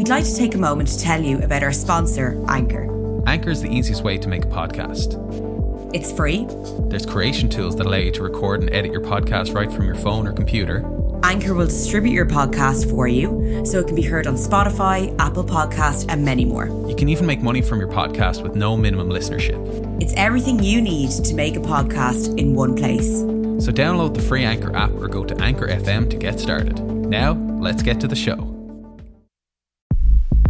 we'd like to take a moment to tell you about our sponsor, Anchor. Anchor is the easiest way to make a podcast. It's free. There's creation tools that allow you to record and edit your podcast right from your phone or computer. Anchor will distribute your podcast for you so it can be heard on Spotify, Apple Podcast, and many more. You can even make money from your podcast with no minimum listenership. It's everything you need to make a podcast in one place. So download the free Anchor app or go to Anchor FM to get started. Now, let's get to the show.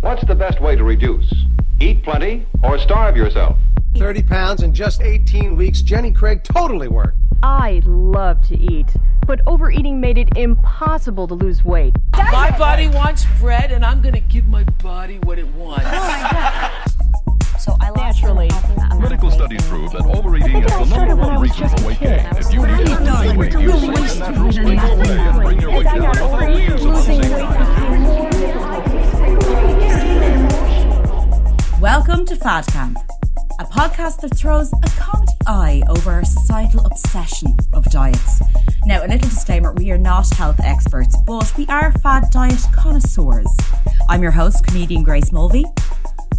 What's the best way to reduce? Eat plenty or starve yourself? 30 pounds in just 18 weeks. Jenny Craig totally worked. I love to eat, but overeating made it impossible to lose weight. My body wants bread, and I'm gonna give my body what it wants. Oh so I naturally. Medical studies prove that overeating is the number one reason for weight gain. If you need to lose weight, use safe and natural springs today and bring your weight down without the Welcome to Fad Camp, a podcast that throws a comedy eye over our societal obsession of diets. Now, a little disclaimer we are not health experts, but we are fad diet connoisseurs. I'm your host, comedian Grace Mulvey.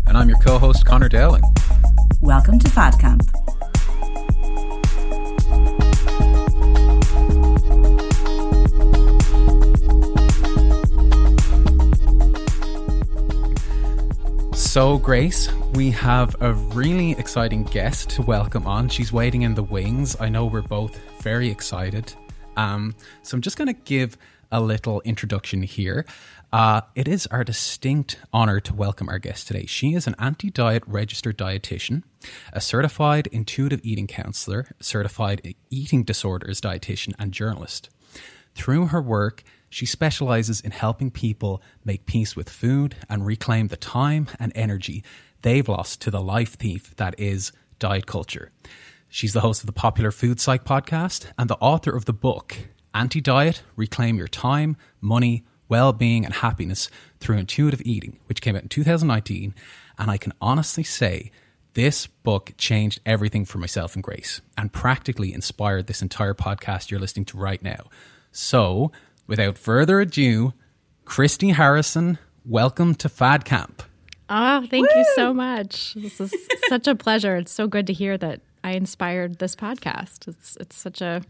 And I'm your co host, Connor Dowling. Welcome to Fad Camp. So, Grace, we have a really exciting guest to welcome on. She's waiting in the wings. I know we're both very excited. Um, so, I'm just going to give a little introduction here. Uh, it is our distinct honor to welcome our guest today. She is an anti diet registered dietitian, a certified intuitive eating counselor, certified eating disorders dietitian, and journalist. Through her work, she specializes in helping people make peace with food and reclaim the time and energy they've lost to the life thief that is diet culture. She's the host of the popular Food Psych podcast and the author of the book Anti Diet Reclaim Your Time, Money, Well Being, and Happiness Through Intuitive Eating, which came out in 2019. And I can honestly say this book changed everything for myself and Grace and practically inspired this entire podcast you're listening to right now. So, without further ado, Christy Harrison, welcome to Fad Camp. Oh, thank you so much. This is such a pleasure. It's so good to hear that I inspired this podcast. It's it's such a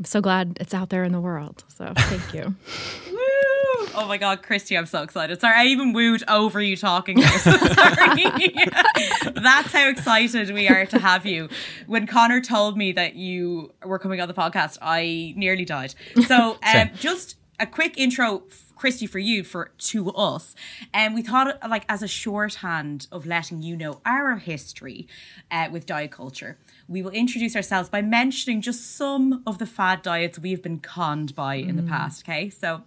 I'm so glad it's out there in the world. So thank you. Oh my god, Christy, I'm so excited. Sorry, I even wooed over you talking. Sorry. That's how excited we are to have you. When Connor told me that you were coming on the podcast, I nearly died. So, um, just a quick intro Christy for you for to us and we thought like as a shorthand of letting you know our history uh, with diet culture we will introduce ourselves by mentioning just some of the fad diets we've been conned by mm. in the past okay so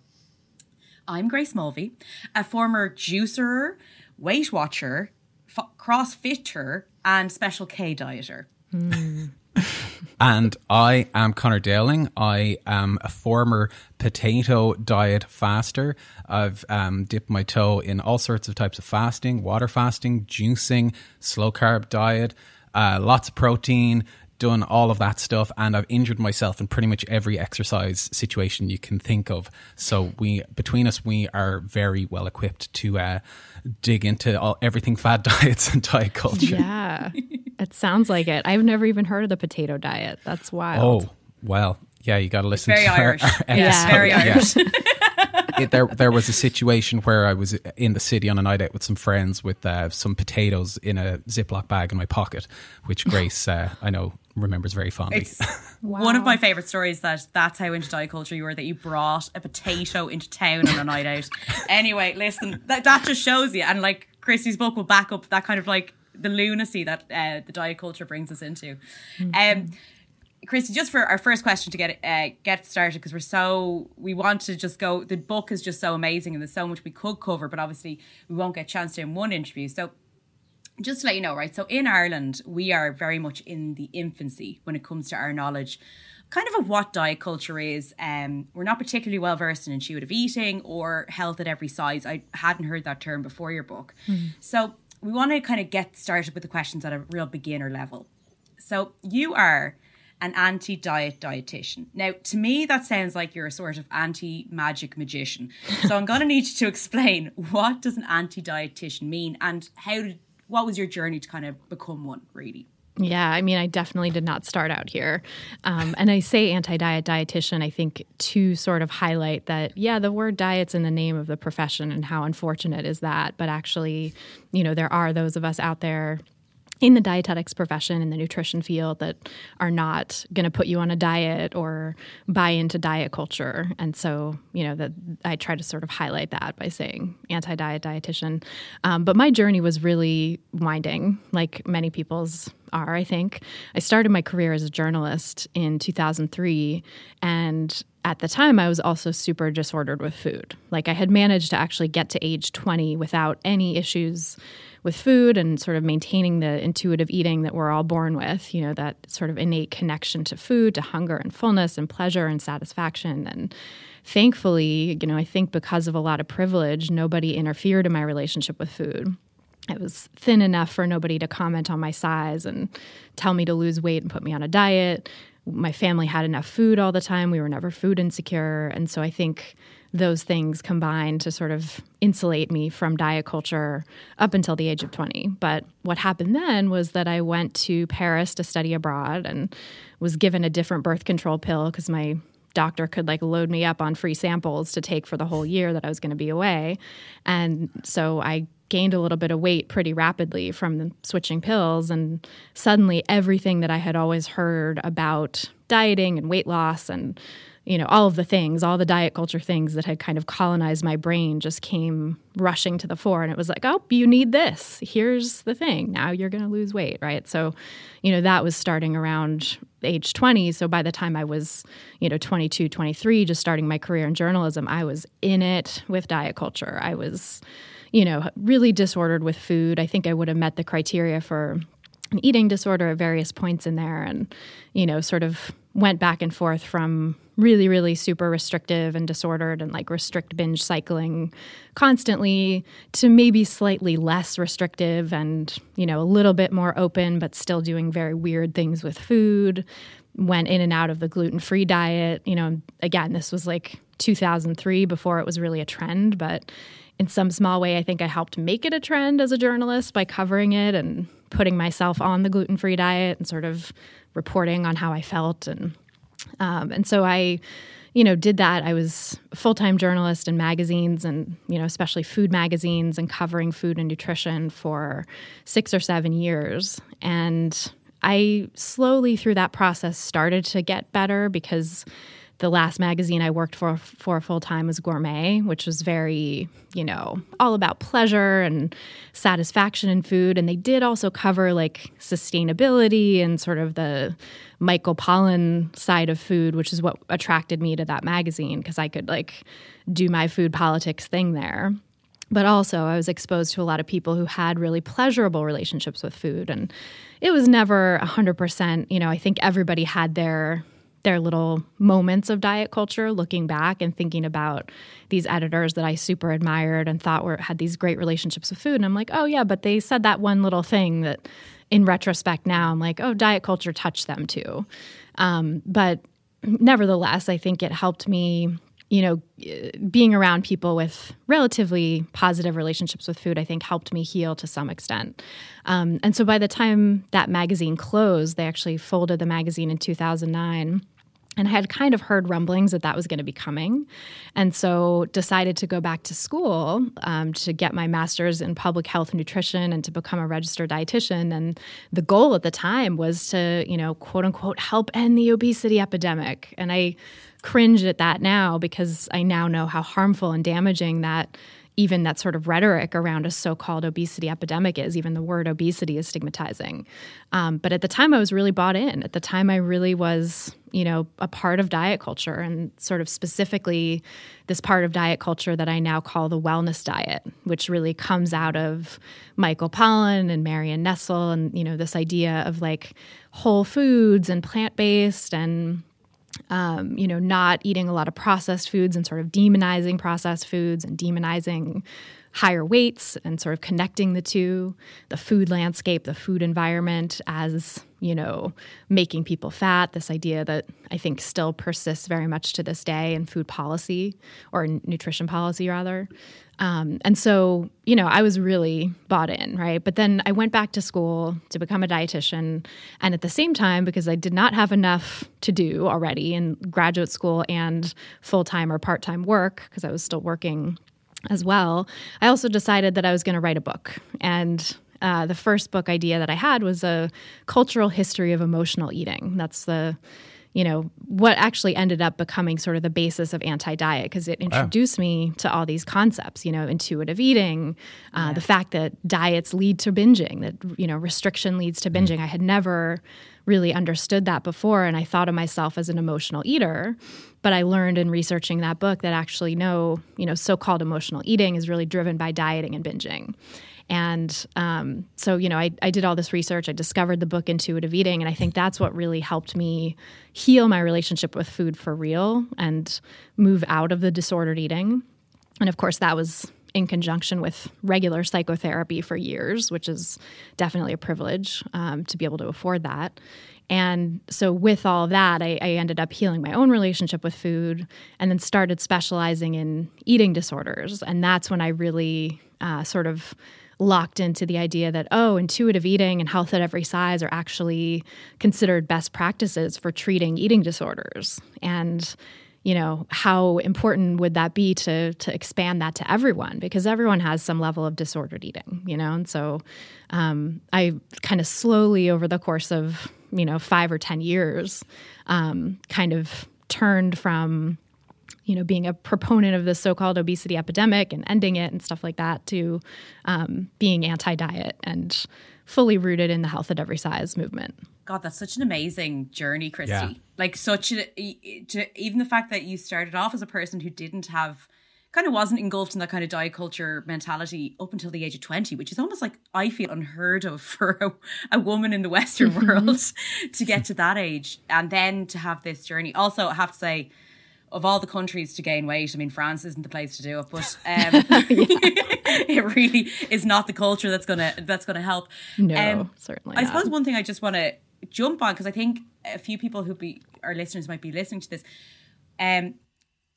I'm Grace Mulvey, a former juicer, Weight Watcher, f- CrossFitter, and Special K dieter. Mm. and I am Connor Dowling. I am a former potato diet faster. I've um, dipped my toe in all sorts of types of fasting, water fasting, juicing, slow carb diet, uh, lots of protein, done all of that stuff and I've injured myself in pretty much every exercise situation you can think of. So we between us we are very well equipped to uh, dig into all, everything fad diets and diet culture. Yeah. it sounds like it. I've never even heard of the potato diet. That's wild. Oh, well, yeah, you got to listen very to Irish. Our, our yeah, very Irish. Yeah. It, there, there was a situation where I was in the city on a night out with some friends with uh, some potatoes in a Ziploc bag in my pocket, which Grace, uh, I know, remembers very fondly. It's wow. one of my favorite stories that that's how into diet culture you were that you brought a potato into town on a night out. Anyway, listen, that, that just shows you. And like Christy's book will back up that kind of like the lunacy that uh, the diet culture brings us into. Mm-hmm. Um, Christy, just for our first question to get uh, get started, because we're so we want to just go. The book is just so amazing, and there's so much we could cover, but obviously we won't get a chance to in one interview. So, just to let you know, right? So in Ireland, we are very much in the infancy when it comes to our knowledge, kind of of what diet culture is. Um, we're not particularly well versed in intuitive eating or health at every size. I hadn't heard that term before your book, mm. so we want to kind of get started with the questions at a real beginner level. So you are an anti diet dietitian. Now, to me, that sounds like you're a sort of anti magic magician. So I'm going to need you to explain what does an anti dietitian mean and how did, what was your journey to kind of become one, really? Yeah, I mean, I definitely did not start out here. Um, and I say anti diet dietitian, I think, to sort of highlight that, yeah, the word diet's in the name of the profession and how unfortunate is that. But actually, you know, there are those of us out there in the dietetics profession in the nutrition field that are not going to put you on a diet or buy into diet culture. And so you know that i try to sort of highlight that by saying anti-diet dietitian. Um, but my journey was really winding like many people's are i think. I started my career as a journalist in 2003 and at the time I was also super disordered with food. Like I had managed to actually get to age 20 without any issues with food and sort of maintaining the intuitive eating that we're all born with, you know, that sort of innate connection to food, to hunger and fullness and pleasure and satisfaction. And thankfully, you know, I think because of a lot of privilege, nobody interfered in my relationship with food. I was thin enough for nobody to comment on my size and tell me to lose weight and put me on a diet. My family had enough food all the time. We were never food insecure. And so I think those things combined to sort of insulate me from diet culture up until the age of 20. But what happened then was that I went to Paris to study abroad and was given a different birth control pill because my doctor could like load me up on free samples to take for the whole year that I was going to be away. And so I gained a little bit of weight pretty rapidly from switching pills and suddenly everything that I had always heard about dieting and weight loss and you know, all of the things, all the diet culture things that had kind of colonized my brain just came rushing to the fore. And it was like, oh, you need this. Here's the thing. Now you're going to lose weight, right? So, you know, that was starting around age 20. So by the time I was, you know, 22, 23, just starting my career in journalism, I was in it with diet culture. I was, you know, really disordered with food. I think I would have met the criteria for an eating disorder at various points in there and, you know, sort of went back and forth from really, really super restrictive and disordered and like restrict binge cycling constantly to maybe slightly less restrictive and, you know, a little bit more open, but still doing very weird things with food. Went in and out of the gluten free diet. You know, again, this was like 2003 before it was really a trend, but in some small way, I think I helped make it a trend as a journalist by covering it and putting myself on the gluten free diet and sort of reporting on how I felt. And um, and so I you know did that. I was a full-time journalist in magazines and you know especially food magazines and covering food and nutrition for 6 or 7 years. And I slowly through that process started to get better because the last magazine I worked for for full time was Gourmet, which was very, you know, all about pleasure and satisfaction in food. And they did also cover like sustainability and sort of the Michael Pollan side of food, which is what attracted me to that magazine because I could like do my food politics thing there. But also, I was exposed to a lot of people who had really pleasurable relationships with food. And it was never 100%, you know, I think everybody had their their little moments of diet culture looking back and thinking about these editors that I super admired and thought were had these great relationships with food and I'm like, "Oh yeah, but they said that one little thing that in retrospect now I'm like, "Oh, diet culture touched them too." Um, but nevertheless, I think it helped me you know, being around people with relatively positive relationships with food, I think helped me heal to some extent. Um, and so by the time that magazine closed, they actually folded the magazine in 2009 and I had kind of heard rumblings that that was going to be coming, and so decided to go back to school um, to get my master's in public health nutrition and to become a registered dietitian. And the goal at the time was to, you know, quote unquote, help end the obesity epidemic. And I cringe at that now because I now know how harmful and damaging that even that sort of rhetoric around a so-called obesity epidemic is even the word obesity is stigmatizing. Um, but at the time i was really bought in. At the time i really was you know a part of diet culture and sort of specifically this part of diet culture that i now call the wellness diet which really comes out of michael pollan and marion nestle and you know this idea of like whole foods and plant-based and um, you know, not eating a lot of processed foods and sort of demonizing processed foods and demonizing higher weights and sort of connecting the two, the food landscape, the food environment as, you know, making people fat, this idea that I think still persists very much to this day in food policy or nutrition policy, rather. Um, and so, you know, I was really bought in, right? But then I went back to school to become a dietitian. And at the same time, because I did not have enough to do already in graduate school and full time or part time work, because I was still working as well, I also decided that I was going to write a book. And uh, the first book idea that I had was a cultural history of emotional eating. That's the you know, what actually ended up becoming sort of the basis of anti diet because it introduced wow. me to all these concepts, you know, intuitive eating, uh, yeah. the fact that diets lead to binging, that, you know, restriction leads to binging. Mm. I had never really understood that before. And I thought of myself as an emotional eater. But I learned in researching that book that actually no, you know, so called emotional eating is really driven by dieting and binging. And um, so, you know, I, I did all this research. I discovered the book Intuitive Eating. And I think that's what really helped me heal my relationship with food for real and move out of the disordered eating. And of course, that was in conjunction with regular psychotherapy for years, which is definitely a privilege um, to be able to afford that. And so, with all that, I, I, ended up healing my own relationship with food and then started specializing in eating disorders. And that's when I really uh, sort of locked into the idea that, oh, intuitive eating and health at every size are actually considered best practices for treating eating disorders. And you know how important would that be to to expand that to everyone because everyone has some level of disordered eating you know and so um, i kind of slowly over the course of you know five or ten years um, kind of turned from you know, being a proponent of the so-called obesity epidemic and ending it and stuff like that, to um, being anti-diet and fully rooted in the health at every size movement. God, that's such an amazing journey, Christy. Yeah. Like such a, even the fact that you started off as a person who didn't have kind of wasn't engulfed in that kind of diet culture mentality up until the age of 20 which is almost like i feel unheard of for a, a woman in the western world to get to that age and then to have this journey also i have to say of all the countries to gain weight, I mean, France isn't the place to do it, but um, it really is not the culture that's gonna that's gonna help. No, um, certainly. I suppose one thing I just want to jump on because I think a few people who be our listeners might be listening to this. Um,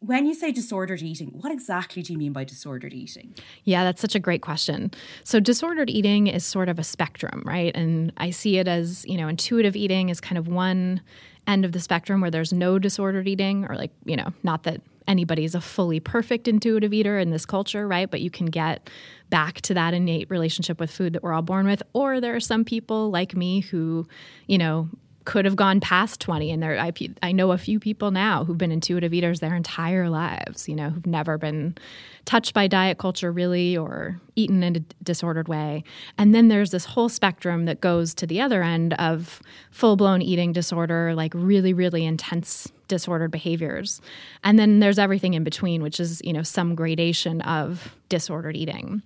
when you say disordered eating, what exactly do you mean by disordered eating? Yeah, that's such a great question. So, disordered eating is sort of a spectrum, right? And I see it as, you know, intuitive eating is kind of one end of the spectrum where there's no disordered eating, or like, you know, not that anybody's a fully perfect intuitive eater in this culture, right? But you can get back to that innate relationship with food that we're all born with. Or there are some people like me who, you know, could have gone past 20 and there I, I know a few people now who've been intuitive eaters their entire lives you know who've never been touched by diet culture really or eaten in a disordered way. And then there's this whole spectrum that goes to the other end of full-blown eating disorder like really really intense disordered behaviors. And then there's everything in between which is you know some gradation of disordered eating.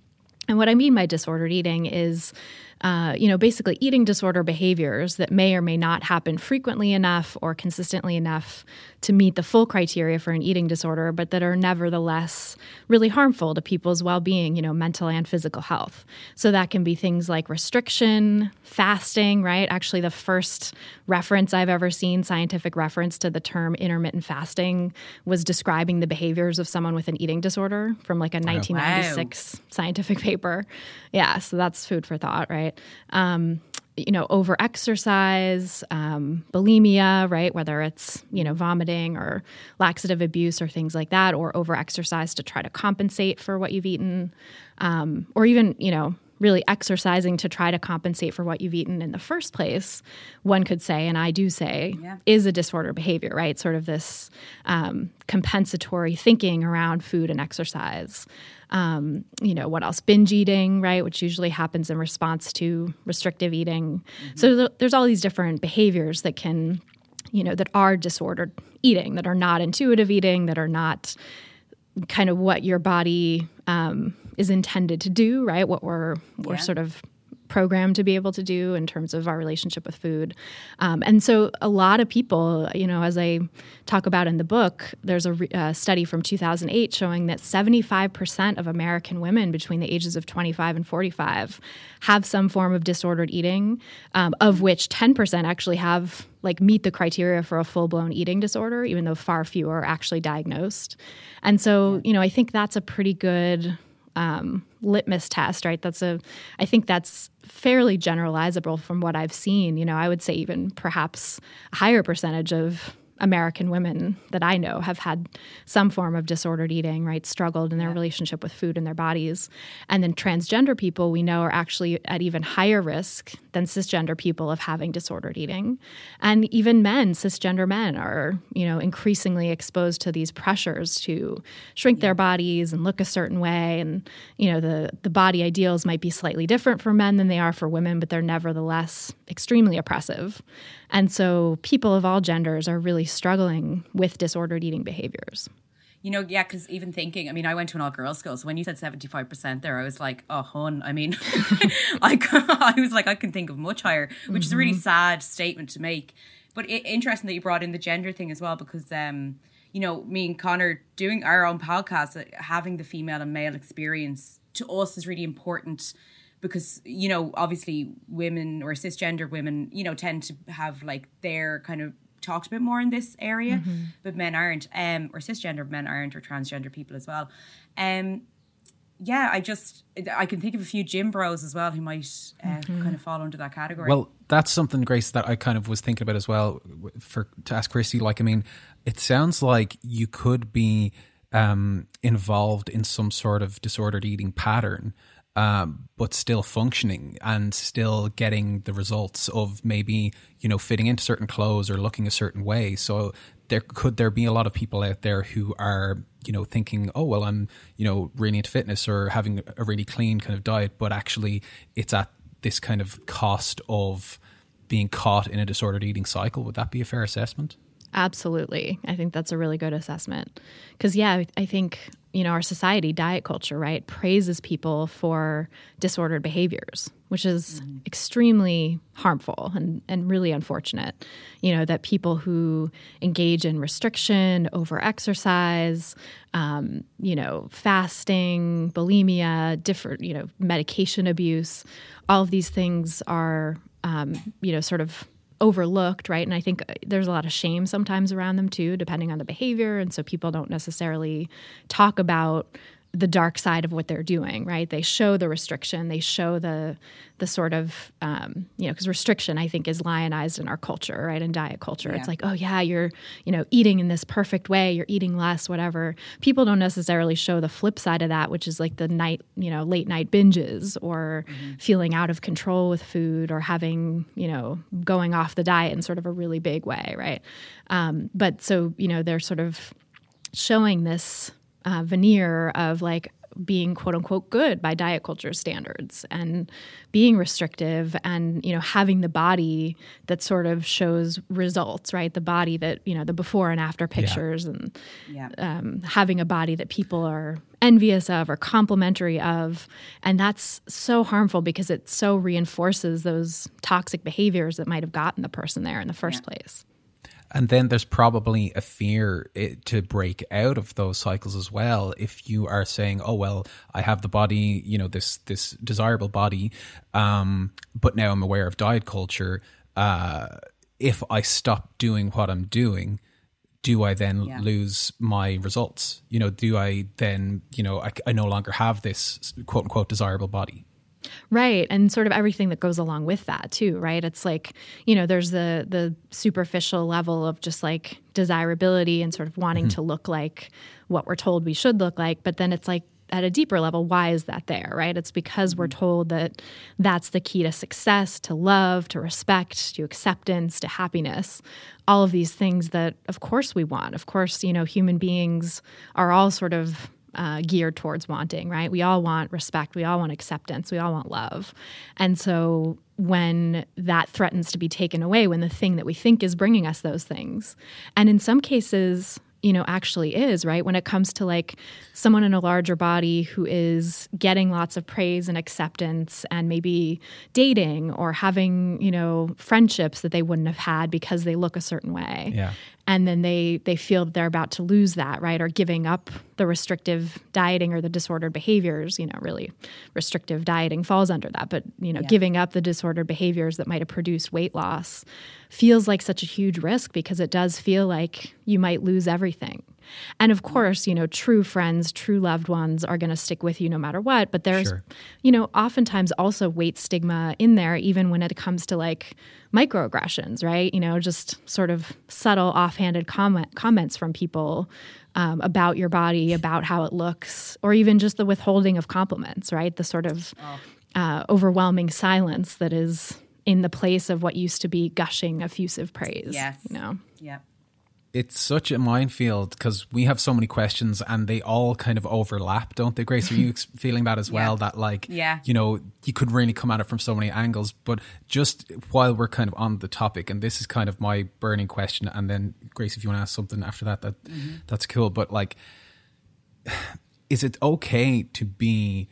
And what i mean by disordered eating is uh, you know, basically eating disorder behaviors that may or may not happen frequently enough or consistently enough to meet the full criteria for an eating disorder, but that are nevertheless really harmful to people's well being, you know, mental and physical health. So that can be things like restriction, fasting, right? Actually, the first reference I've ever seen, scientific reference to the term intermittent fasting, was describing the behaviors of someone with an eating disorder from like a 1996 wow. scientific paper. Yeah, so that's food for thought, right? Um, you know, over exercise, um, bulimia, right? Whether it's, you know, vomiting or laxative abuse or things like that, or over exercise to try to compensate for what you've eaten, um, or even, you know, really exercising to try to compensate for what you've eaten in the first place, one could say, and I do say, yeah. is a disorder behavior, right? Sort of this um, compensatory thinking around food and exercise. Um, you know, what else? Binge eating, right? Which usually happens in response to restrictive eating. Mm-hmm. So th- there's all these different behaviors that can, you know, that are disordered eating, that are not intuitive eating, that are not kind of what your body um, is intended to do, right? What we're we're yeah. sort of programmed to be able to do in terms of our relationship with food. Um, and so, a lot of people, you know, as I talk about in the book, there's a re- uh, study from 2008 showing that 75% of American women between the ages of 25 and 45 have some form of disordered eating, um, of which 10% actually have like meet the criteria for a full-blown eating disorder even though far fewer are actually diagnosed and so you know i think that's a pretty good um, litmus test right that's a i think that's fairly generalizable from what i've seen you know i would say even perhaps a higher percentage of American women that I know have had some form of disordered eating, right? Struggled in their relationship with food and their bodies. And then transgender people we know are actually at even higher risk than cisgender people of having disordered eating. And even men, cisgender men, are, you know, increasingly exposed to these pressures to shrink their bodies and look a certain way. And, you know, the, the body ideals might be slightly different for men than they are for women, but they're nevertheless extremely oppressive. And so people of all genders are really struggling with disordered eating behaviors. You know, yeah, because even thinking, I mean, I went to an all girls school, so when you said 75% there, I was like, oh, hun, I mean, I, I was like, I can think of much higher, which is a really sad statement to make. But it, interesting that you brought in the gender thing as well, because, um, you know, me and Connor doing our own podcast, uh, having the female and male experience to us is really important because you know obviously women or cisgender women you know tend to have like their kind of talked a bit more in this area Mm-hmm. but men aren't um or cisgender men aren't or transgender people as well um yeah i just i can think of a few gym bros as well who might uh, Mm-hmm. kind of fall under that category Well, that's something, Grace, that I kind of was thinking about as well. For to ask Christy, like, I mean, it sounds like you could be um, involved in some sort of disordered eating pattern, um, but still functioning and still getting the results of maybe you know fitting into certain clothes or looking a certain way. So there could there be a lot of people out there who are you know thinking oh well i'm you know really into fitness or having a really clean kind of diet but actually it's at this kind of cost of being caught in a disordered eating cycle would that be a fair assessment Absolutely. I think that's a really good assessment. Because, yeah, I- I think, you know, our society, diet culture, right, praises people for disordered behaviors, which is extremely harmful and, and really unfortunate. You know, that people who engage in restriction, over exercise, um, you know, fasting, bulimia, different, you know, medication abuse, all of these things are, um, you know, sort of overlooked, right? And I think uh, there's a lot of shame sometimes around them too, depending on the behavior. And so people don't necessarily talk about the dark side of what they're doing, right? They show the restriction, they show the the sort of um, you know because restriction I think is lionized in our culture, right? In diet culture, it's like oh yeah, you're you know eating in this perfect way, you're eating less, whatever. People don't necessarily show the flip side of that, which is like the night you know late night binges or feeling out of control with food or having you know going off the diet in sort of a really big way, right? Um, but so you know they're sort of showing this uh, veneer of like being quote unquote good by diet culture standards and being restrictive and you know having the body that sort of shows results right? The body that you know the before and after pictures and yeah. um, having a body that people are envious of or complimentary of. And that's so harmful because it so reinforces those toxic behaviors that might have gotten the person there in the first place And then there's probably a fear it, to break out of those cycles as well. If you are saying, "Oh well, I have the body, you know, this this desirable body, um, but now I'm aware of diet culture. Uh, if I stop doing what I'm doing, do I then Yeah. lose my results? You know, do I then, you know, I, I no longer have this quote unquote desirable body? Right. And sort of everything that goes along with that too, right? It's like, you know, there's the the superficial level of just like desirability and sort of wanting mm-hmm. to look like what we're told we should look like, but then it's like at a deeper level, why is that there, right? It's because we're mm-hmm. told that that's the key to success, to love, to respect, to acceptance, to happiness. All of these things that, of course, we want. Of course, you know, human beings are all sort of uh, geared towards wanting, right? We all want respect. We all want acceptance. We all want love. And so when that threatens to be taken away, when the thing that we think is bringing us those things, and in some cases, you know actually is right when it comes to like someone in a larger body who is getting lots of praise and acceptance and maybe dating or having you know friendships that they wouldn't have had because they look a certain way Yeah. And then they they feel that they're about to lose that right? Or giving up the restrictive dieting or the disordered behaviors you know really restrictive dieting falls under that. But you know giving up the disordered behaviors that might have produced weight loss feels like such a huge risk because it does feel like you might lose everything and of course you know true friends true loved ones are going to stick with you no matter what but there's Sure. you know oftentimes also weight stigma in there even when it comes to like microaggressions right you know just sort of subtle offhanded comment comments from people um, about your body about how it looks or even just the withholding of compliments right the sort of uh, overwhelming silence that is in the place of what used to be gushing effusive praise Yes. you know Yeah. It's such a minefield because we have so many questions and they all kind of overlap, don't they, Grace? Are you feeling that as well? That, like, Yeah. you know, you could really come at it from so many angles. But just while we're kind of on the topic, and this is kind of my burning question, and then, Grace, if you want to ask something after that, that that's cool. But, like, is it okay to be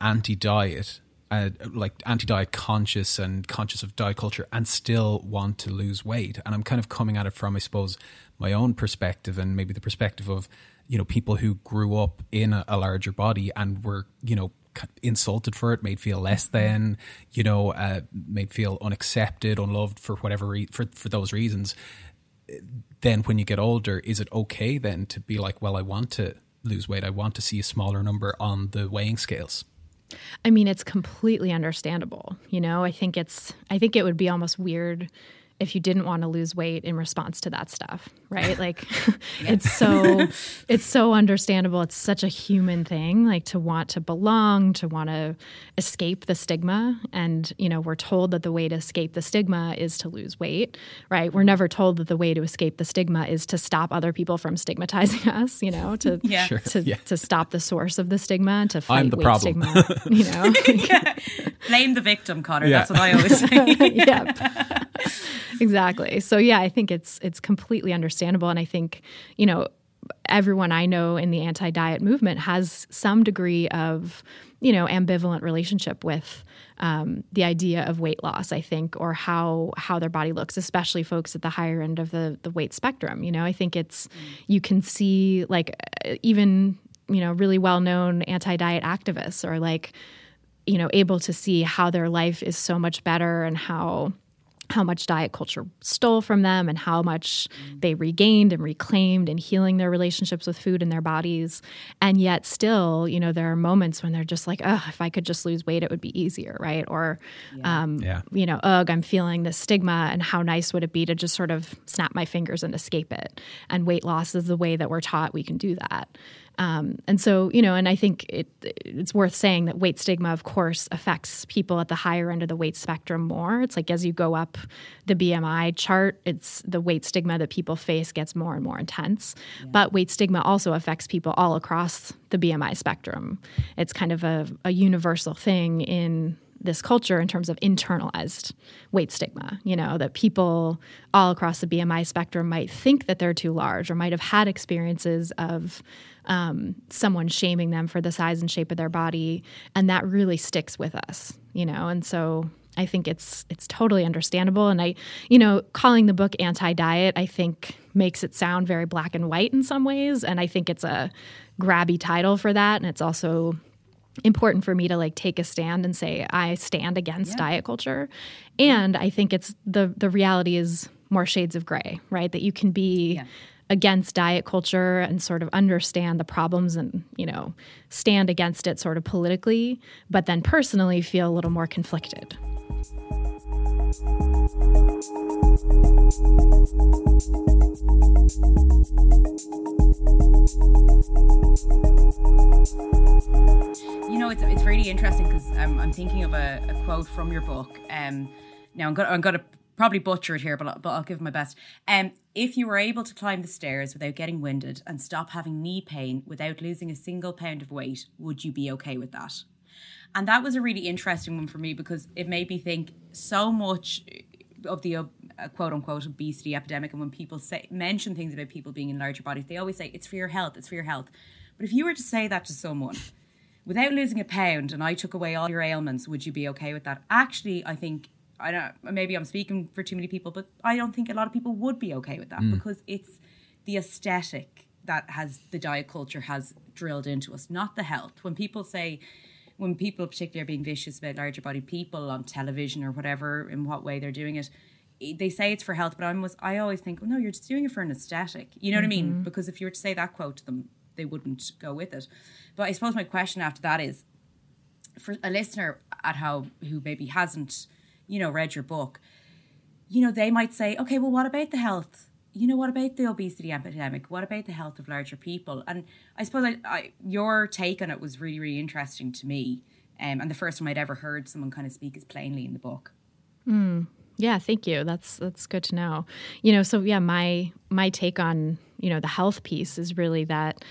anti-diet uh, like anti-diet conscious and conscious of diet culture and still want to lose weight and i'm kind of coming at it from i suppose my own perspective and maybe the perspective of you know people who grew up in a, a larger body and were you know insulted for it made feel less than you know uh, made feel unaccepted unloved for whatever re- for for those reasons then when you get older, is it okay then to be like, well, I want to lose weight. I want to see a smaller number on the weighing scales. I mean, it's completely understandable. You know, I think it's, I think it would be almost weird if you didn't want to lose weight in response to that stuff, right? Like, it's so, it's so understandable. It's such a human thing, like to want to belong, to want to escape the stigma. And, you know, we're told that the way to escape the stigma is to lose weight, right? We're never told that the way to escape the stigma is to stop other people from stigmatizing us, you know, to, Yeah. Sure, to, yeah. to stop the source of the stigma, to fight the weight problem. stigma, you know? Blame the victim, Connor. Yeah. That's what I always say. yep. Exactly. So yeah, I think it's it's completely understandable, and I think you know everyone I know in the anti-diet movement has some degree of you know ambivalent relationship with um, the idea of weight loss. I think, or how how their body looks, especially folks at the higher end of the the weight spectrum. You know, I think it's you can see like even you know really well known anti-diet activists are like you know able to see how their life is so much better and how how much diet culture stole from them and how much they regained and reclaimed in healing their relationships with food and their bodies. And yet still you know there are moments when they're just like oh if i could just lose weight it would be easier right? Or um, Yeah. you know ugh i'm feeling this stigma and how nice would it be to just sort of snap my fingers and escape it? And weight loss is the way that we're taught we can do that um, and so, you know, and I think it, it's worth saying that weight stigma, of course, affects people at the higher end of the weight spectrum more. It's like as you go up the BMI chart, it's the weight stigma that people face gets more and more intense. But weight stigma also affects people all across the BMI spectrum. It's kind of a, a universal thing in this culture in terms of internalized weight stigma, you know, that people all across the BMI spectrum might think that they're too large or might have had experiences of um, someone shaming them for the size and shape of their body. And that really sticks with us, you know, and so I think it's it's totally understandable. And I, you know, calling the book anti-diet, I think makes it sound very black and white in some ways. And I think it's a grabby title for that. And it's also important for me to like take a stand and say I stand against diet culture. And I think it's the the reality is more shades of gray, right? That you can be Yeah. against diet culture and sort of understand the problems and, you know, stand against it sort of politically, but then personally feel a little more conflicted. You know, it's it's really interesting because I'm thinking of a, a quote from your book. Um, now I'm gonna I'm gonna probably butcher it here, but but I'll give my best. Um, if you were able to climb the stairs without getting winded and stop having knee pain without losing a single pound of weight, would you be okay with that? And that was a really interesting one for me because it made me think so much of the uh, quote unquote obesity epidemic, and when people say mention things about people being in larger bodies, they always say it's for your health, it's for your health. But if you were to say that to someone without losing a pound, and I took away all your ailments, would you be okay with that? Actually, I think I don't. Maybe I'm speaking for too many people, but I don't think a lot of people would be okay with that because it's the aesthetic that has the diet culture has drilled into us, not the health. When people say, when people particularly are being vicious about larger bodied people on television or whatever, in what way they're doing it, they say it's for health, but I almost, I always think, oh, no, you're just doing it for an aesthetic. You know what I mean? Mm-hmm. Because if you were to say that quote to them, they wouldn't go with it. But I suppose my question after that is, for a listener at home who maybe hasn't, you know, read your book, you know, they might say, okay, well, what about the health? You know, what about the obesity epidemic? What about the health of larger people? And I suppose I, I, your take on it was really, really interesting to me. Um, and the first time I'd ever heard someone kind of speak as plainly in the book. Yeah, thank you. That's that's good to know. You know, so yeah, my my take on, you know, the health piece is really that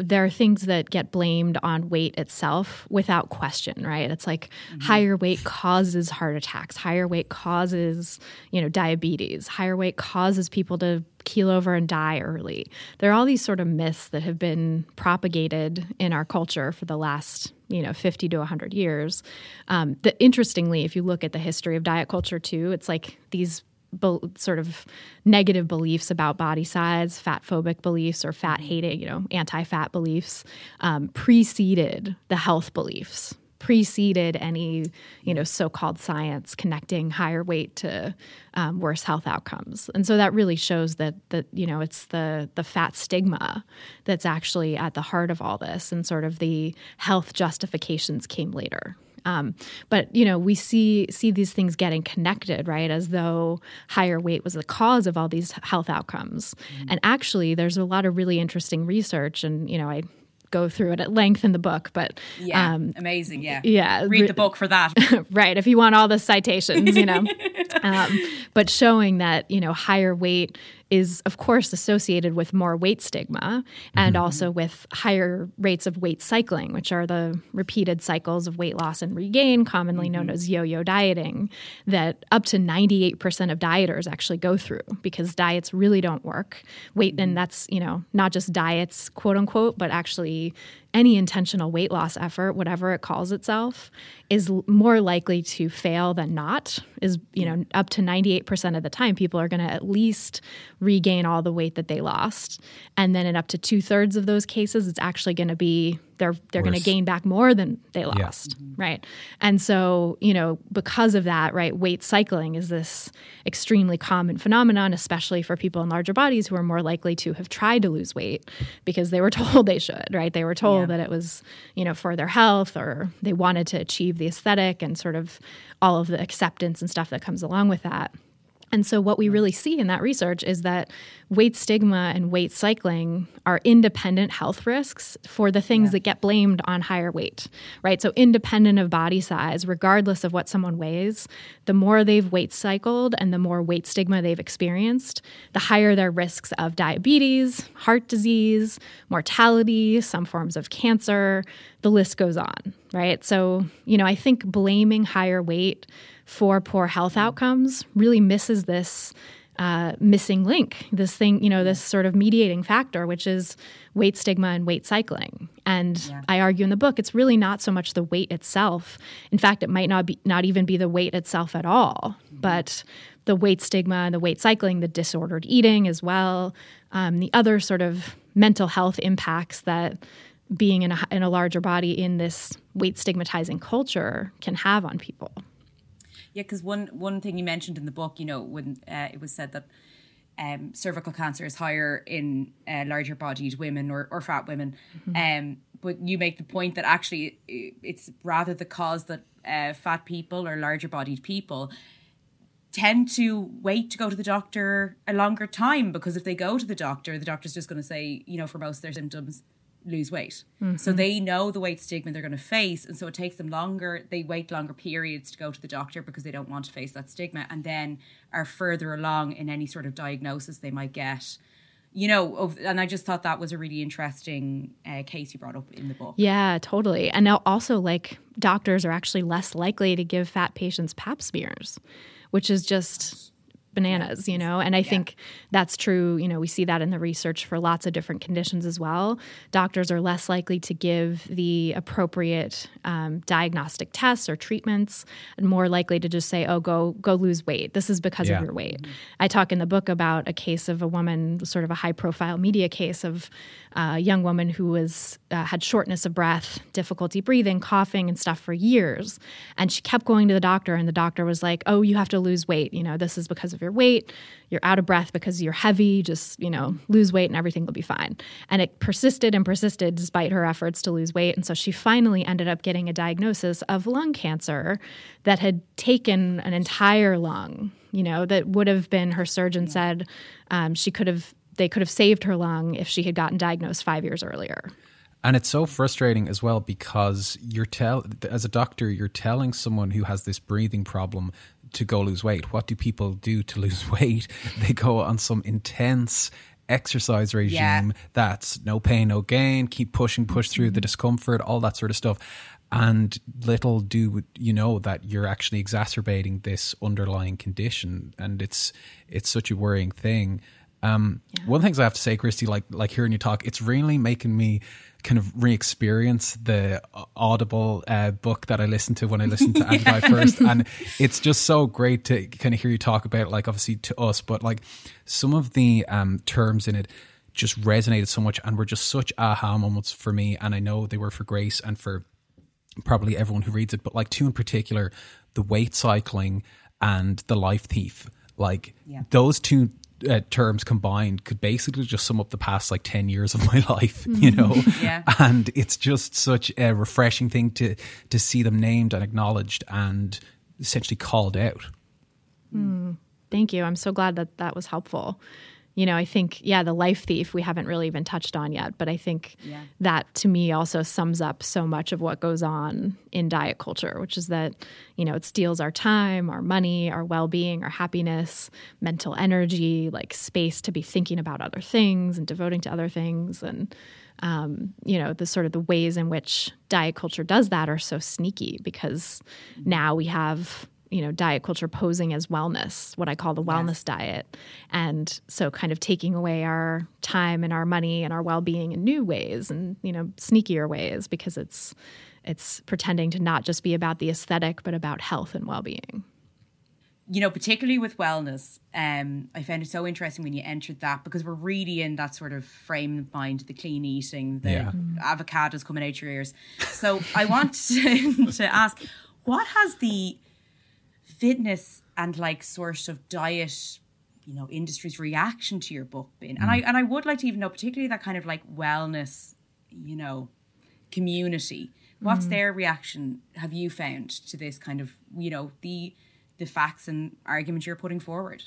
there are things that get blamed on weight itself without question, right? It's like higher weight causes heart attacks, higher weight causes, you know, diabetes, higher weight causes people to keel over and die early. There are all these sort of myths that have been propagated in our culture for the last, you know, 50 to 100 years. Um, that interestingly, if you look at the history of diet culture too, it's like these be- sort of negative beliefs about body size, fat phobic beliefs, or fat hating, you know, anti fat beliefs, um, preceded the health beliefs, preceded any, you know, so called science connecting higher weight to um, worse health outcomes. And so that really shows that, that you know, it's the, the fat stigma that's actually at the heart of all this, and sort of the health justifications came later. Um, but you know, we see see these things getting connected, right? As though higher weight was the cause of all these health outcomes. And actually, there's a lot of really interesting research, and you know, I go through it at length in the book. But Yeah, um, amazing. Yeah, yeah, Read the book for that. right if you want all the citations you know um, but showing that you know higher weight is of course associated with more weight stigma and mm-hmm. also with higher rates of weight cycling which are the repeated cycles of weight loss and regain commonly known mm-hmm. as yo-yo dieting that up to 98% of dieters actually go through because diets really don't work. Weight and mm-hmm. that's you know not just diets quote unquote but actually any intentional weight loss effort, whatever it calls itself, is more likely to fail than not. Is you know up to ninety eight percent of the time, people are going to at least regain all the weight that they lost, and then in up to two thirds of those cases, it's actually going to be they're they're going to gain back more than they lost, right? And so you know because of that, right, weight cycling is this extremely common phenomenon, especially for people in larger bodies who are more likely to have tried to lose weight because they were told they should, right? They were told that it was, you know, for their health or they wanted to achieve the aesthetic and sort of all of the acceptance and stuff that comes along with that. And so, what we mm. really see in that research is that weight stigma and weight cycling are independent health risks for the things that get blamed on higher weight, right? So, independent of body size, regardless of what someone weighs, the more they've weight cycled and the more weight stigma they've experienced, the higher their risks of diabetes, heart disease, mortality, some forms of cancer, the list goes on, right? So, you know, I think blaming higher weight for poor health outcomes really misses this uh, missing link, this thing, you know, this sort of mediating factor, which is weight stigma and weight cycling. And I argue in the book, it's really not so much the weight itself. In fact, it might not be not even be the weight itself at all, but the weight stigma and the weight cycling, the disordered eating as well, um, the other sort of mental health impacts that being in a, in a larger body in this weight stigmatizing culture can have on people. Yeah, because one one thing you mentioned in the book, you know, when uh, it was said that um, cervical cancer is higher in uh, larger bodied women or, or fat women, um, but you make the point that actually it's rather the cause that uh, fat people or larger bodied people tend to wait to go to the doctor a longer time because if they go to the doctor, the doctor's just going to say, you know, for most of their symptoms, lose weight. So they know the weight stigma they're going to face. And so it takes them longer. They wait longer periods to go to the doctor because they don't want to face that stigma and then are further along in any sort of diagnosis they might get. You know, and I just thought that was a really interesting uh, case you brought up in the book. Yeah, totally. And now also, like, doctors are actually less likely to give fat patients pap smears, which is just bananas, you know? And I think that's true. You know, we see that in the research for lots of different conditions as well. Doctors are less likely to give the appropriate um, diagnostic tests or treatments and more likely to just say, oh, go, go lose weight. This is because Yeah. of your weight. I talk in the book about a case of a woman, sort of a high profile media case of uh, a young woman who was uh, had shortness of breath, difficulty breathing, coughing, and stuff for years. And she kept going to the doctor, and the doctor was like, "Oh, you have to lose weight. You know, this is because of your weight. You're out of breath because you're heavy. Just you know, lose weight, and everything will be fine." And it persisted and persisted despite her efforts to lose weight. And so she finally ended up getting a diagnosis of lung cancer that had taken an entire lung. You know, that would have been her surgeon said um, she could have they could have saved her lung if she had gotten diagnosed five years earlier. And it's so frustrating as well because you're tell as a doctor you're telling someone who has this breathing problem to go lose weight. What do people do to lose weight? They go on some intense exercise regime Yeah. that's no pain no gain, keep pushing push through the mm-hmm. discomfort, all that sort of stuff. And little do you know that you're actually exacerbating this underlying condition and it's it's such a worrying thing. Um, One of the things I have to say, Christy, like like hearing you talk, it's really making me kind of re-experience the Audible uh, book that I listened to when I listened to Anti first, and it's just so great to kind of hear you talk about, it, like obviously to us, but like some of the um, terms in it just resonated so much, and were just such aha moments for me, and I know they were for Grace and for probably everyone who reads it, but like two in particular, the weight cycling and the life thief. Like Yeah. those two uh, terms combined could basically just sum up the past like 10 years of my life, you know? Yeah. And it's just such a refreshing thing to to see them named and acknowledged and essentially called out. Thank you. I'm so glad that that was helpful. You know, I think, yeah, the life thief we haven't really even touched on yet, but I think Yeah. that to me also sums up so much of what goes on in diet culture, which is that, you know, it steals our time, our money, our well being, our happiness, mental energy, like space to be thinking about other things and devoting to other things. And, um, you know, the sort of the ways in which diet culture does that are so sneaky because now we have you know diet culture posing as wellness what i call the wellness diet and so kind of taking away our time and our money and our well-being in new ways and you know sneakier ways because it's it's pretending to not just be about the aesthetic but about health and well-being you know, particularly with wellness, um, I found it so interesting when you entered that because we're really in that sort of frame of mind, the clean eating, the Yeah. avocados coming out your ears. So I want to, to ask, what has the fitness and like sort of diet, you know, industry's reaction to your book been? And I mm. and I would like to even know, particularly that kind of like wellness, you know, community. What's mm. their reaction? Have you found to this kind of, you know, the the facts and arguments you're putting forward?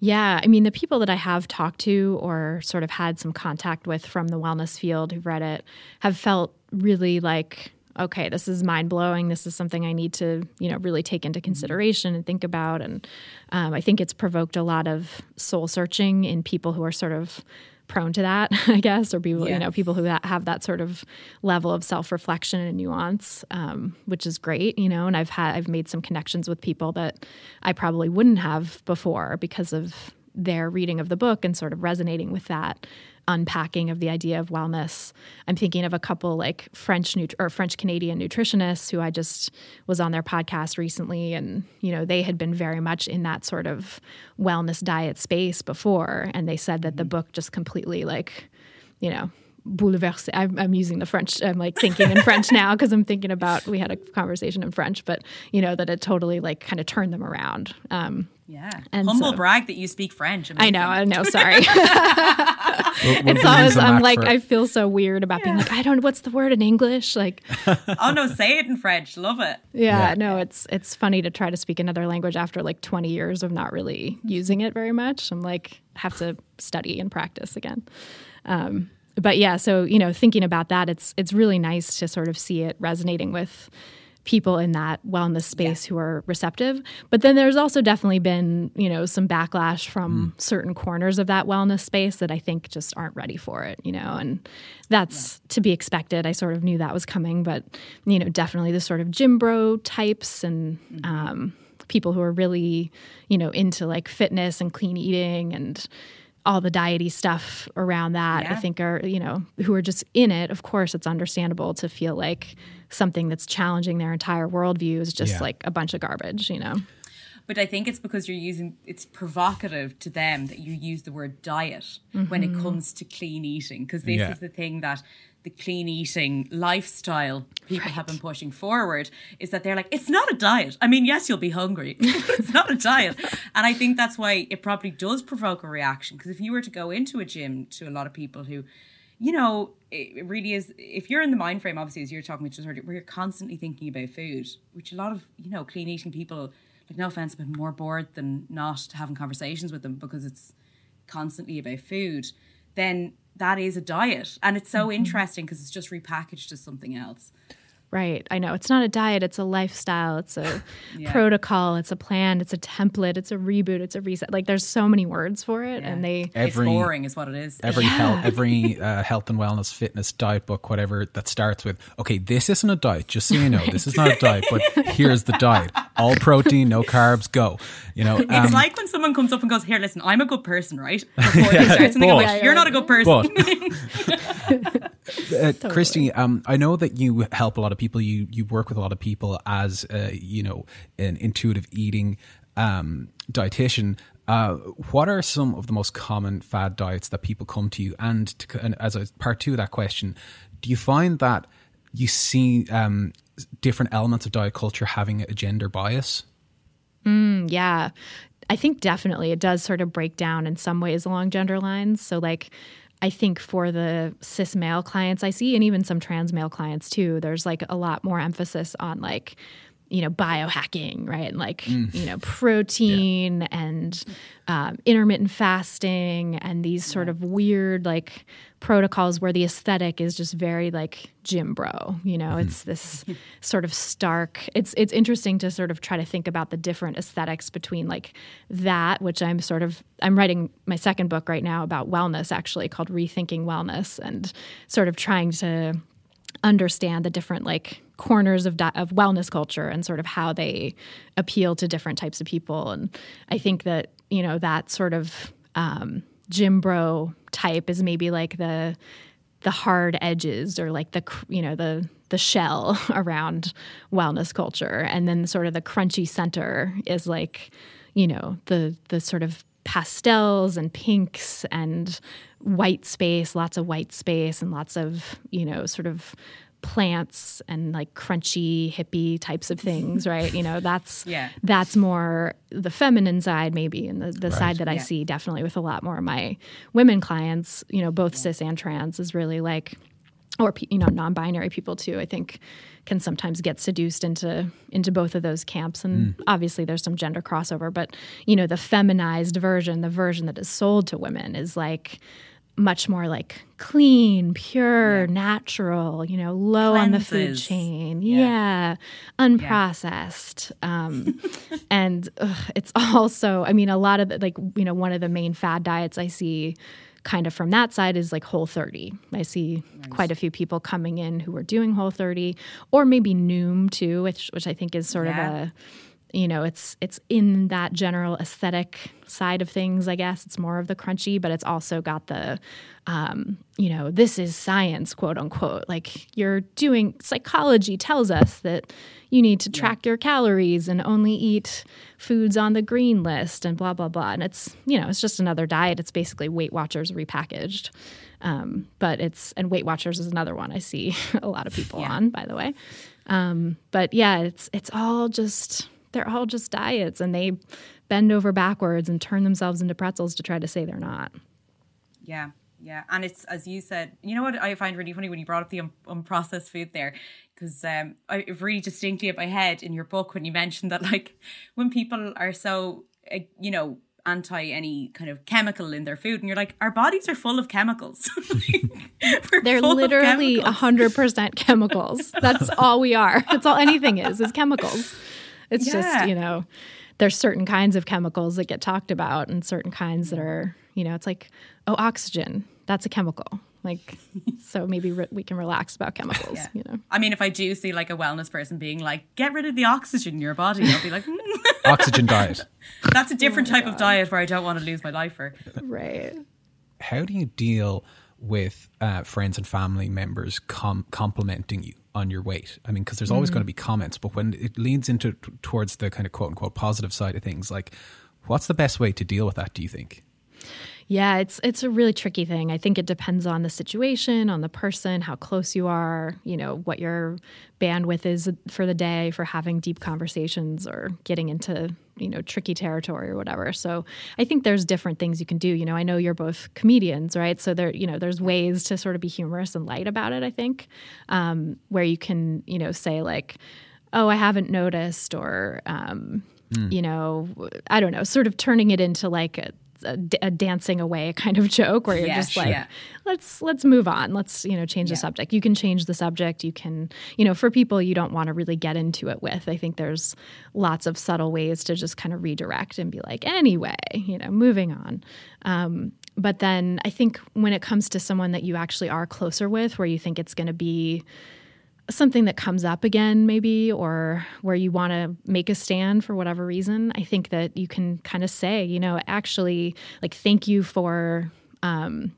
Yeah, I mean, the people that I have talked to or sort of had some contact with from the wellness field who've read it have felt really like, okay, this is mind blowing. This is something I need to, you know, really take into consideration and think about. And um, I think it's provoked a lot of soul searching in people who are sort of prone to that, I guess, or people, Yeah. you know, people who have that sort of level of self reflection and nuance, um, which is great, you know. And I've had I've made some connections with people that I probably wouldn't have before because of their reading of the book and sort of resonating with that unpacking of the idea of wellness. I'm thinking of a couple like French nut- or French Canadian nutritionists who I just was on their podcast recently and you know they had been very much in that sort of wellness diet space before and they said that the mm-hmm. book just completely like you know bouleversé I'm, I'm using the french i'm like thinking in french now because i'm thinking about we had a conversation in french but you know that it totally like kind of turned them around um, Yeah. And Humble so- brag that you speak French. i know i know sorry We'll, we'll it's always i'm like for- i feel so weird about being like i don't know what's the word in english like oh no, say it in French. Love it. yeah, no it's it's funny to try to speak another language after like 20 years of not really using it very much i'm like have to study and practice again um, but yeah so you know thinking about that it's it's really nice to sort of see it resonating with people in that wellness space who are receptive. But then there's also definitely been you know some backlash from certain corners of that wellness space that i think just aren't ready for it you know and that's to be expected. I sort of knew that was coming but you know definitely the sort of gym bro types and um, people who are really, you know, into like fitness and clean eating and all the diety stuff around that. I think are you know who are just in it. Of course, it's understandable to feel like something that's challenging their entire worldview is just Yeah. like a bunch of garbage. You know. But I think it's because you're using it's provocative to them that you use the word diet when it mm-hmm. comes to clean eating because this Yeah. is the thing that the clean eating lifestyle people have been pushing forward is that they're like it's not a diet. I mean, yes, you'll be hungry, it's not a diet. And I think that's why it probably does provoke a reaction because if you were to go into a gym to a lot of people who you know, it really is. If you're in the mind frame, obviously, as you're talking just earlier, where you're constantly thinking about food, which a lot of you know clean eating people, like no offense, but more bored than not having conversations with them because it's constantly about food. Then that is a diet, and it's so mm-hmm. interesting because it's just repackaged as something else. Right. I know. It's not a diet, it's a lifestyle, it's a Yeah. protocol, it's a plan, it's a template, it's a reboot, it's a reset. Like there's so many words for it and they Every- it's boring, is what it is. every health every uh, health and wellness fitness diet book whatever that starts with okay this isn't a diet just so you know this is not a diet but here's the diet all protein no carbs go you know It's um, like when someone comes up and goes, "Here, listen, I'm a good person, right?" Before they start something, but- like, you're not a good person. Uh, Christy, um, I know that you help a lot of people. You you work with a lot of people as uh, you know an intuitive eating um, dietitian. Uh, what are some of the most common fad diets that people come to you? And, to, and as a part two of that question, do you find that you see um, different elements of diet culture having a gender bias? Yeah. I think definitely it does sort of break down in some ways along gender lines. So, like, I think for the cis male clients I see, and even some trans male clients too, there's like a lot more emphasis on like, you know, biohacking, right? And like, you know, protein and um, intermittent fasting and these sort of weird like protocols where the aesthetic is just very like gym bro, you know, it's this sort of stark. It's it's interesting to sort of try to think about the different aesthetics between like that, which I'm sort of I'm writing my second book right now about wellness actually called Rethinking Wellness and sort of trying to understand the different like corners of di- of wellness culture and sort of how they appeal to different types of people. And i think that you know that sort of um, gym bro type is maybe like the the hard edges or like the you know the the shell around wellness culture. And then sort of the crunchy center is like you know the the sort of pastels and pinks and white space lots of white space and lots of you know sort of plants and like crunchy hippie types of things right? You know that's Yeah. that's more the feminine side maybe and the, the side that i Yeah. see definitely with a lot more of my women clients you know both cis and trans is really like or you know non-binary people too i think can sometimes get seduced into into both of those camps. And mm. obviously there's some gender crossover but you know the feminized version the version that is sold to women is like much more like clean pure natural you know low on the food chain. Yeah. yeah, unprocessed. Um, and ugh, it's also i mean a lot of the, like you know one of the main fad diets i see kind of from that side is like whole 30 i see quite a few people coming in who are doing whole 30 or maybe noom too which which i think is sort Yeah. of a you know it's it's in that general aesthetic side of things i guess. It's more of the crunchy but it's also got the um, you know this is science quote unquote. Like you're doing psychology tells us that you need to track your calories and only eat foods on the green list and blah blah blah. And it's you know it's just another diet. It's basically weight watchers repackaged. Um, but it's and weight watchers is another one i see a lot of people on by the way. Um, but yeah, it's it's all just they're all just diets, and they bend over backwards and turn themselves into pretzels to try to say they're not. Yeah, yeah, and it's as you said. You know what I find really funny when you brought up the un- unprocessed food there, because um, I really distinctly in my head in your book when you mentioned that like when people are so uh, you know anti any kind of chemical in their food, and you're like, our bodies are full of chemicals. They're full literally hundred percent chemicals. That's all we are. That's all anything is is chemicals. It's Yeah. just you know, there's certain kinds of chemicals that get talked about, and certain kinds that are you know, it's like oh, oxygen. That's a chemical. Like, so maybe re- we can relax about chemicals. You know. I mean, if I do see like a wellness person being like, get rid of the oxygen in your body, I'll be like, "Hmm, Oxygen diet. that's a different type of diet where I don't want to lose my life for. Right. How do you deal with uh, friends and family members com- complimenting you on your weight? I mean, because there's always going to mm-hmm. be comments, but when it leans into t- towards the kind of quote unquote positive side of things, like what's the best way to deal with that? Do you think? Yeah, it's it's a really tricky thing. I think it depends on the situation, on the person, how close you are, you know, what your bandwidth is for the day for having deep conversations or getting into, you know, tricky territory or whatever. So, I think there's different things you can do. You know, I know you're both comedians, right? So there, you know, there's ways to sort of be humorous and light about it, I think. Um, where you can, you know, say like, "Oh, I haven't noticed," or um, you know, I don't know, sort of turning it into like a, a, a dancing away kind of joke where you're Yeah, just like, yeah. let's let's move on. Let's you know change the subject. You can change the subject. You can you know for people you don't want to really get into it with. I think there's lots of subtle ways to just kind of redirect and be like, anyway, you know, moving on. Um, but then I think when it comes to someone that you actually are closer with, where you think it's going to be something that comes up again, maybe, or where you want to make a stand for whatever reason, I think that you can kind of say, you know, actually, like, thank you for um,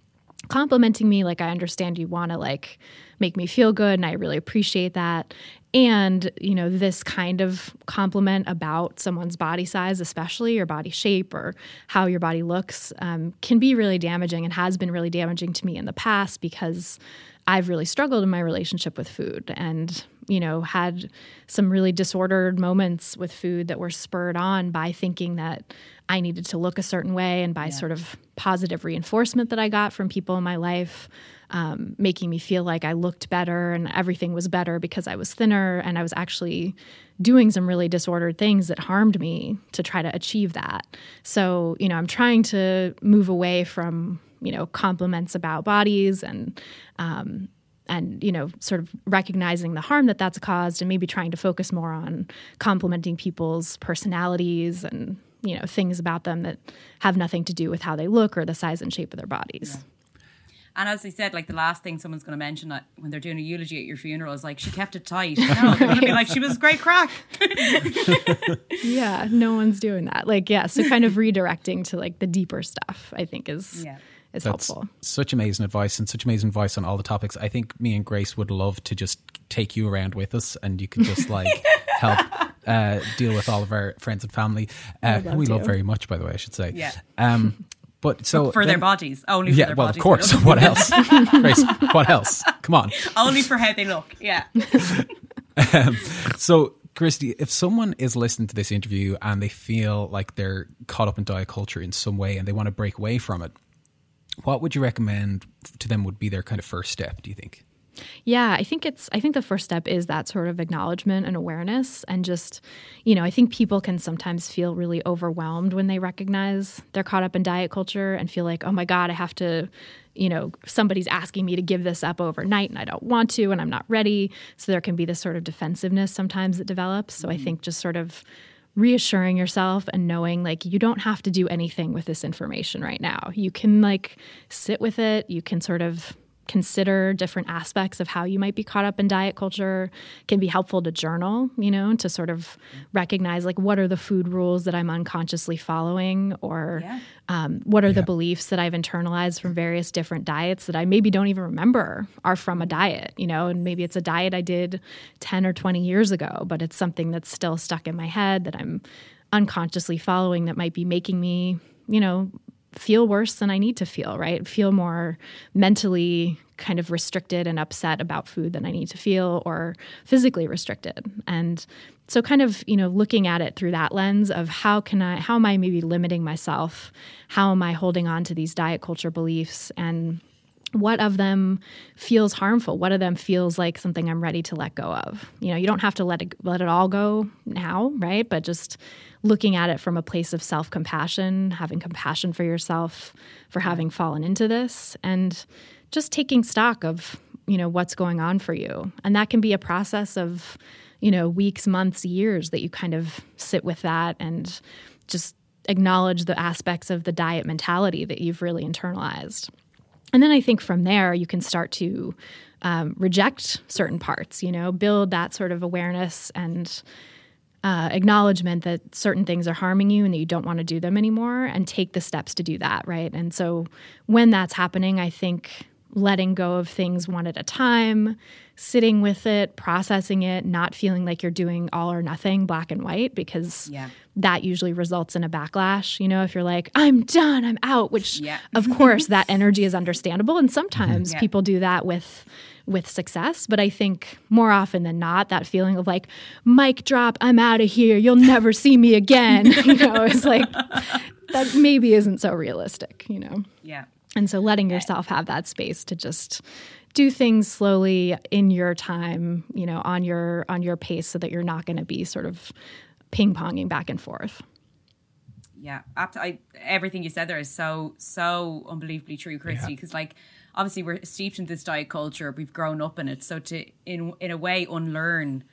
complimenting me. Like, I understand you want to like make me feel good, and I really appreciate that. And, you know, this kind of compliment about someone's body size, especially or body shape or how your body looks, um, can be really damaging and has been really damaging to me in the past because I've really struggled in my relationship with food and, you know, had some really disordered moments with food that were spurred on by thinking that I needed to look a certain way and by sort of positive reinforcement that I got from people in my life, um, making me feel like I looked better and everything was better because I was thinner and I was actually doing some really disordered things that harmed me to try to achieve that. So, you know, I'm trying to move away from, you know, compliments about bodies and, um, and you know sort of recognizing the harm that that's caused and maybe trying to focus more on complimenting people's personalities and you know things about them that have nothing to do with how they look or the size and shape of their bodies And as I said, like the last thing someone's going to mention that when they're doing a eulogy at your funeral is like, she kept it tight. No, they're going to be like, she was great crack. yeah no one's doing that like yeah so kind of redirecting to like the deeper stuff i think is Yeah. Is That's helpful such amazing advice and such amazing advice on all the topics. I think me and Grace would love to just take you around with us and you can just like help uh, deal with all of our friends and family. Uh, love we love very much, by the way, I should say. Yeah. Um, but so For their bodies. Only for Yeah, their well, bodies. of course. what else? Grace, what else? Come on. Only for how they look. Yeah. So, Christy, if someone is listening to this interview and they feel like they're caught up in diet culture in some way and they want to break away from it, what would you recommend to them would be their kind of first step, do you think? Yeah, I think it's I think the first step is that sort of acknowledgement and awareness and just, you know, I think people can sometimes feel really overwhelmed when they recognize they're caught up in diet culture and feel like, "Oh my god, I have to, you know, somebody's asking me to give this up overnight and I don't want to and I'm not ready." So there can be this sort of defensiveness sometimes that develops. So I mm-hmm. think just sort of reassuring yourself and knowing like you don't have to do anything with this information right now. You can like sit with it, you can sort of consider different aspects of how you might be caught up in diet culture can be helpful to journal you know to sort of recognize like what are the food rules that i'm unconsciously following or Yeah. um, what are the beliefs that i've internalized from various different diets that i maybe don't even remember are from a diet you know and maybe it's a diet i did 10 or 20 years ago but it's something that's still stuck in my head that i'm unconsciously following that might be making me you know feel worse than I need to feel, right? Feel more mentally kind of restricted and upset about food than I need to feel or physically restricted. And so kind of, you know, looking at it through that lens of how can I how am I maybe limiting myself? How am I holding on to these diet culture beliefs and what of them feels harmful what of them feels like something i'm ready to let go of you know you don't have to let it let it all go now right but just looking at it from a place of self-compassion having compassion for yourself for having fallen into this and just taking stock of you know what's going on for you and that can be a process of you know weeks months years that you kind of sit with that and just acknowledge the aspects of the diet mentality that you've really internalized and then I think from there you can start to um, reject certain parts. You know, build that sort of awareness and uh, acknowledgement that certain things are harming you and that you don't want to do them anymore and take the steps to do that, right? And so when that's happening, I think letting go of things one at a time, sitting with it, processing it, not feeling like you're doing all or nothing, black and white, because Yeah. that usually results in a backlash. You know, if you're like, I'm done, I'm out, which Yeah. of course that energy is understandable. And sometimes Yeah. people do that with with success. But I think more often than not, that feeling of like, mic drop, I'm out of here, you'll never see me again, you know, is like that maybe isn't so realistic, you know. Yeah. And so letting yourself have that space to just do things slowly in your time, you know, on your on your pace so that you're not going to be sort of ping-ponging back and forth. Yeah, I, everything you said there is so so unbelievably true, Christy. Because like, obviously, we're steeped in this diet culture. We've grown up in it. So to in in a way unlearn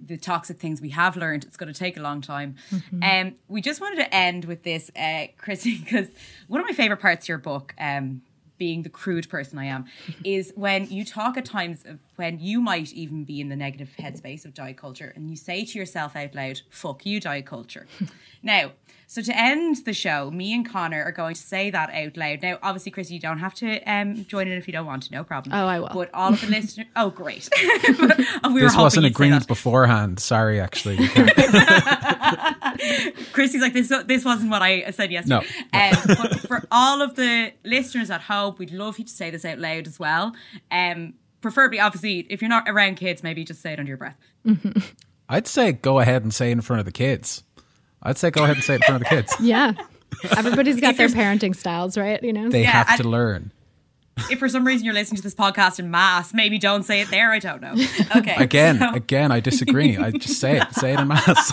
the toxic things we have learned, it's going to take a long time. Um, we just wanted to end with this, uh, Christy, because one of my favorite parts of your book. Um, being the crude person I am, is when you talk at times of when you might even be in the negative headspace of diet culture and you say to yourself out loud, fuck you, diet culture. now, so to end the show, me and Connor are going to say that out loud. Now, obviously, Chris, you don't have to um, join in if you don't want to, no problem. Oh, I will. But all of the listeners, oh, great. we This hoping wasn't you'd agreed beforehand. Sorry, actually. We. Christy's like this. This wasn't what I said yesterday. No. Um, but for all of the listeners at home, we'd love you to say this out loud as well. Um, preferably, obviously, if you're not around kids, maybe just say it under your breath. I'd say go ahead and say it in front of the kids. I'd say go ahead and say it in front of the kids. Yeah. Everybody's got their parenting styles, right? You know? They Yeah, have and- to learn. If for some reason you're listening to this podcast in mass, maybe don't say it there. I don't know. Okay. Again, so again, I disagree. I just say it. Say it in mass.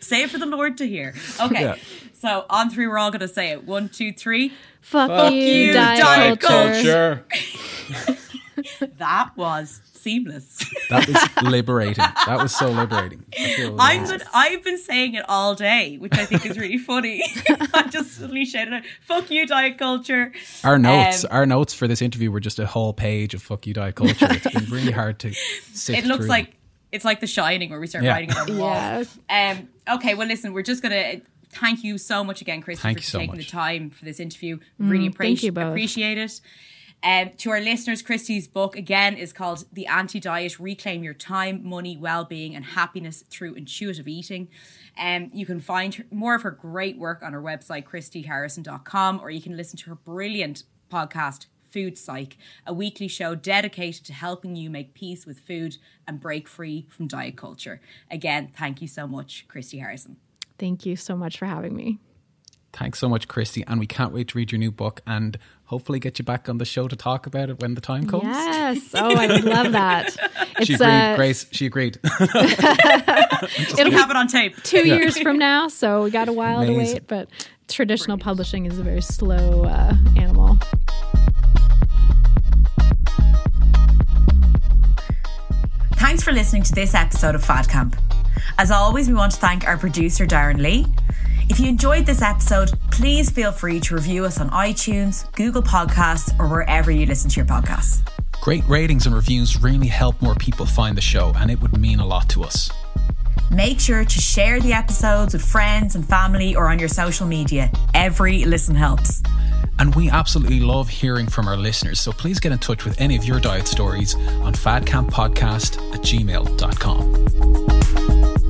say it for the Lord to hear. Okay. Yeah. So on three, we're all going to say it. One, two, three. Fuck, you, you, diet, diet culture. That was seamless. That was liberating. That was so liberating. I feel I'm amazing. good. I've been saying it all day, which I think is really funny. I just suddenly shouted out, "Fuck you, diet culture." Our notes, Um, our notes for this interview were just a whole page of "fuck you, diet culture." It's been really hard to. Sift It looks through. like it's like The Shining, where we start Yeah. writing it on the walls. Um. Okay. Well, listen, we're just gonna. Thank you so much again, Chris, for so taking much. the time for this interview. Really Mm, thank you appreciate both. appreciate it. Um, to our listeners, Christy's book again is called The Anti Diet Reclaim Your Time, Money, Well-Being, and Happiness Through Intuitive Eating. Um, you can find her, more of her great work on her website, christyharrison.com, or you can listen to her brilliant podcast, Food Psych, a weekly show dedicated to helping you make peace with food and break free from diet culture. Again, thank you so much, Christy Harrison. Thank you so much for having me. Thanks so much, Christy, and we can't wait to read your new book and hopefully get you back on the show to talk about it when the time comes. Yes. Oh, I would love that. It's She agreed, uh, Grace. She agreed. it'll have it on tape. two years from now, so we got a while to wait. But traditional publishing is a very slow uh, animal. Thanks for listening to this episode of Fad Camp. As always, we want to thank our producer, Darren Lee. If you enjoyed this episode, please feel free to review us on iTunes, Google Podcasts, or wherever you listen to your podcasts. Great ratings and reviews really help more people find the show, and it would mean a lot to us. Make sure to share the episodes with friends and family or on your social media. Every listen helps. And we absolutely love hearing from our listeners, so please get in touch with any of your diet stories on fadcamppodcast at gmail.com.